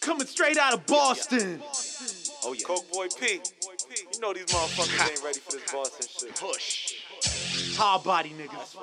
Coming straight out of Boston. Oh yeah. Cokeboy P. You know these motherfuckers ain't ready for this Boston shit. Push. Hard body niggas.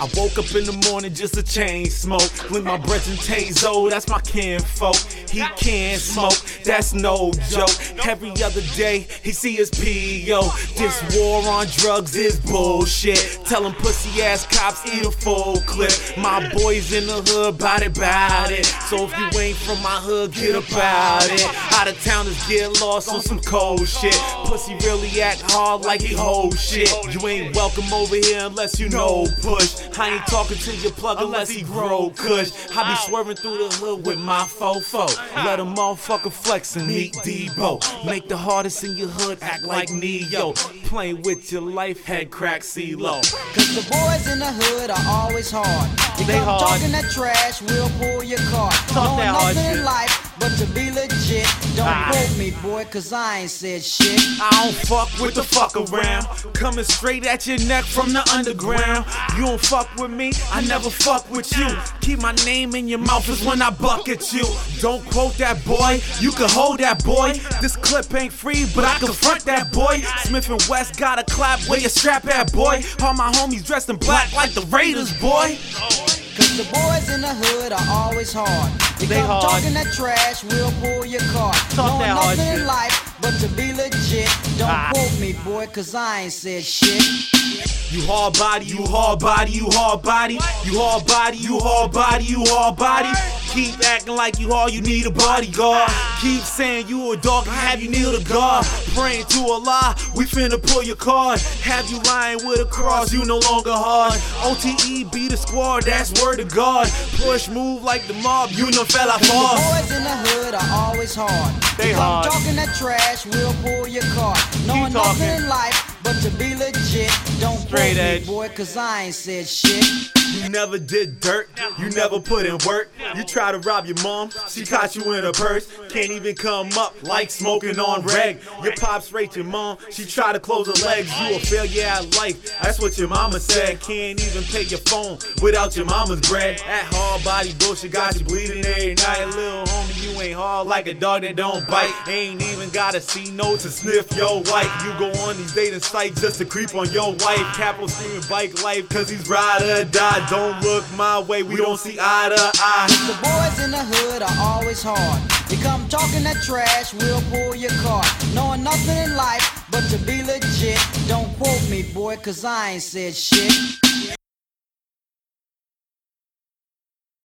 I woke up in the morning just a chain smoke. With my breath and Tazo, that's my kinfolk. He can't smoke, that's no joke. Every other day, he see his PO. This war on drugs is bullshit. Tell him pussy ass cops eat a full clip. My boys in the hood, bout it, bout it. So if you ain't from my hood, get about it. Out of towners get lost on some cold shit. Pussy really act hard like he hold shit. You ain't welcome over here unless you know push. I ain't talking to your plug unless he grow kush. I be swerving through the hood with my fofo. Let a motherfucker flex and meet Debo. Make the hardest in your hood act like Neo. Playing with your life, head crack CeeLo. Cause the boys in the hood are always hard. You They come hard. talking that trash, we'll pull your car. Talk Knowing that hard nothing shit. Boy, cause I ain't said shit. I don't fuck with the fuck around. Coming straight at your neck from the underground. You don't fuck with me, I never fuck with you. Keep my name in your mouth is when I buck at you. Don't quote that boy, you can hold that boy. This clip ain't free, but I can front that boy. Smith and West got a clap where you strap at, boy. All my homies dressed in black like the Raiders, boy. Cause the boys in the hood are always hard. They come hard. talking that trash, we'll pull your car. Knowing that hard nothing shit. life but to be legit. Don't Ah. quote me, boy, cause I ain't said shit. You hard body, you hard body, you hard body, you hard body, you hard body, you hard body. Keep acting like you hard, you need a bodyguard. Keep saying you a dog and have you kneel to God. Praying to a Allah, we finna pull your card. Have you lying with a cross, you no longer hard. OTE be the squad, that's word to God. Push, move like the mob, you no fella The far. boys in the hood are always hard. They hard. talking that trash, we'll pull your car. Knowing nothing in life but to be legit. Don't Straight edge. me, boy, cause I ain't said shit. You never did dirt, you never put in work. You try to rob your mom, she caught you in her purse. Can't even come up like smoking on reg. Your pops raped your mom, she tried to close her legs. You a failure at life, that's what your mama said. Can't even pay your phone without your mama's bread. That hard body bullshit got you bleeding every night. Little homie, you ain't hard like a dog that don't bite. Ain't even gotta see no to sniff your wife. You go on these dating sites just to creep on your wife. Capital screaming bike life, cause he's ride or die. Don't look my way, we don't see eye to eye. The boys in the hood are always hard. You come talking that trash, we'll pull your car. Knowing nothing in life but to be legit. Don't quote me, boy, cause I ain't said shit.